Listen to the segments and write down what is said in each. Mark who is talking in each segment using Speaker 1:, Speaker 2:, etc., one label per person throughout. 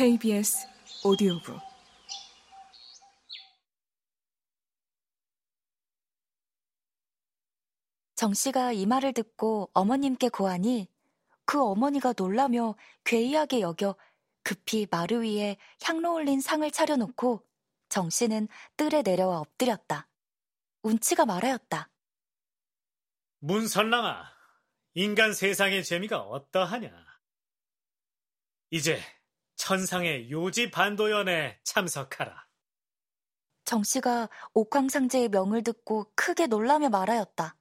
Speaker 1: KBS 오디오북
Speaker 2: 정 씨가 이 말을 듣고 어머님께 고하니 그 어머니가 놀라며 괴이하게 여겨 급히 마루 위에 향로 올린 상을 차려놓고 정 씨는 뜰에 내려와 엎드렸다. 운치가 말하였다.
Speaker 3: 문선랑아, 인간 세상의 재미가 어떠하냐? 이제 천상의 요지 반도연에 참석하라.
Speaker 2: 정 씨가 옥황상제의 명을 듣고 크게 놀라며 말하였다.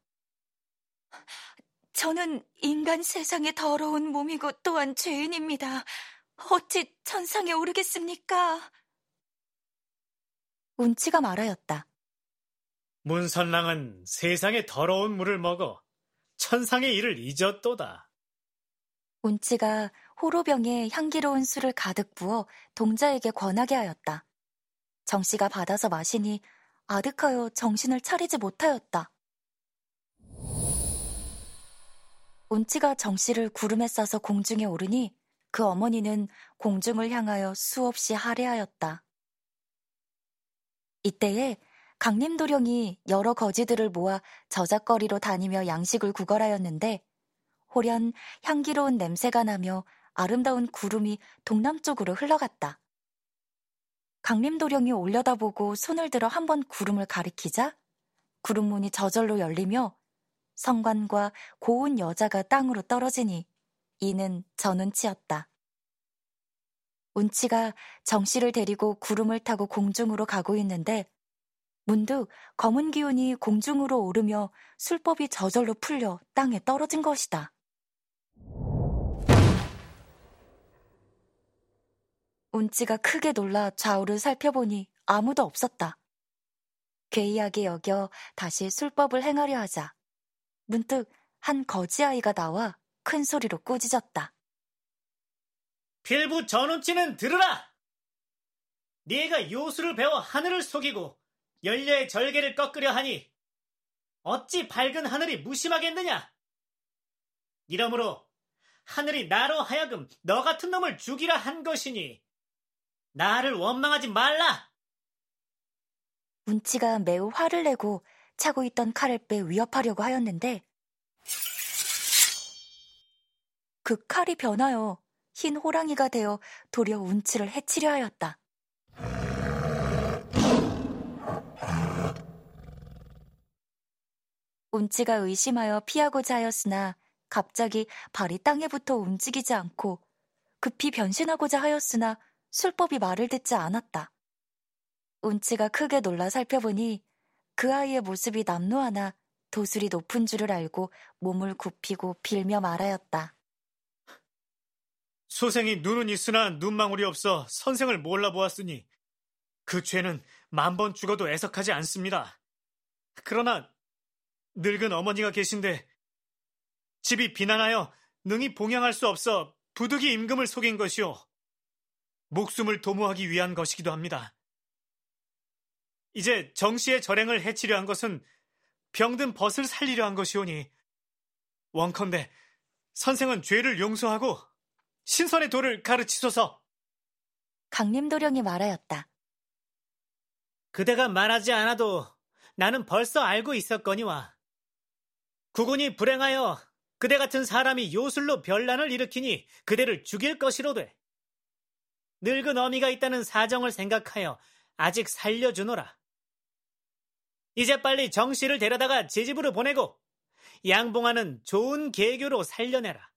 Speaker 2: 저는 인간 세상의 더러운 몸이고 또한 죄인입니다. 어찌 천상에 오르겠습니까? 운치가 말하였다.
Speaker 3: 문선랑은 세상의 더러운 물을 먹어 천상의 일을 잊었도다.
Speaker 2: 운치가 호로병에 향기로운 술을 가득 부어 동자에게 권하게 하였다. 정 씨가 받아서 마시니 아득하여 정신을 차리지 못하였다. 운치가 정 씨를 구름에 싸서 공중에 오르니 그 어머니는 공중을 향하여 수없이 하례하였다. 이때에 강림도령이 여러 거지들을 모아 저작거리로 다니며 양식을 구걸하였는데 호련 향기로운 냄새가 나며 아름다운 구름이 동남쪽으로 흘러갔다. 강림도령이 올려다보고 손을 들어 한 번 구름을 가리키자 구름문이 저절로 열리며 성관과 고운 여자가 땅으로 떨어지니 이는 전운치였다. 운치가 정씨를 데리고 구름을 타고 공중으로 가고 있는데 문득 검은 기운이 공중으로 오르며 술법이 저절로 풀려 땅에 떨어진 것이다. 운치가 크게 놀라 좌우를 살펴보니 아무도 없었다. 괴이하게 여겨 다시 술법을 행하려 하자 문득 한 거지아이가 나와 큰 소리로 꾸짖었다.
Speaker 3: 필부 전운치는 들으라! 네가 요술을 배워 하늘을 속이고 연려의 절개를 꺾으려 하니 어찌 밝은 하늘이 무심하겠느냐? 이러므로 하늘이 나로 하여금 너 같은 놈을 죽이라 한 것이니 나를 원망하지 말라!
Speaker 2: 운치가 매우 화를 내고 차고 있던 칼을 빼 위협하려고 하였는데 그 칼이 변하여 흰 호랑이가 되어 도리어 운치를 해치려 하였다. 운치가 의심하여 피하고자 하였으나 갑자기 발이 땅에 붙어 움직이지 않고 급히 변신하고자 하였으나 술법이 말을 듣지 않았다. 운치가 크게 놀라 살펴보니 그 아이의 모습이 남루하나 도술이 높은 줄을 알고 몸을 굽히고 빌며 말하였다.
Speaker 3: 소생이 눈은 있으나 눈망울이 없어 선생을 몰라보았으니 그 죄는 만 번 죽어도 애석하지 않습니다. 그러나 늙은 어머니가 계신데 집이 비난하여 능히 봉양할 수 없어 부득이 임금을 속인 것이오. 목숨을 도모하기 위한 것이기도 합니다. 이제 정 씨의 절행을 해치려 한 것은 병든 벗을 살리려 한 것이오니 원컨대 선생은 죄를 용서하고 신선의 도를 가르치소서.
Speaker 2: 강림도령이 말하였다.
Speaker 3: 그대가 말하지 않아도 나는 벌써 알고 있었거니와 구군이 불행하여 그대 같은 사람이 요술로 별난을 일으키니 그대를 죽일 것이로되 늙은 어미가 있다는 사정을 생각하여 아직 살려주노라. 이제 빨리 정씨를 데려다가 제 집으로 보내고 양봉하는 좋은 계교로 살려내라.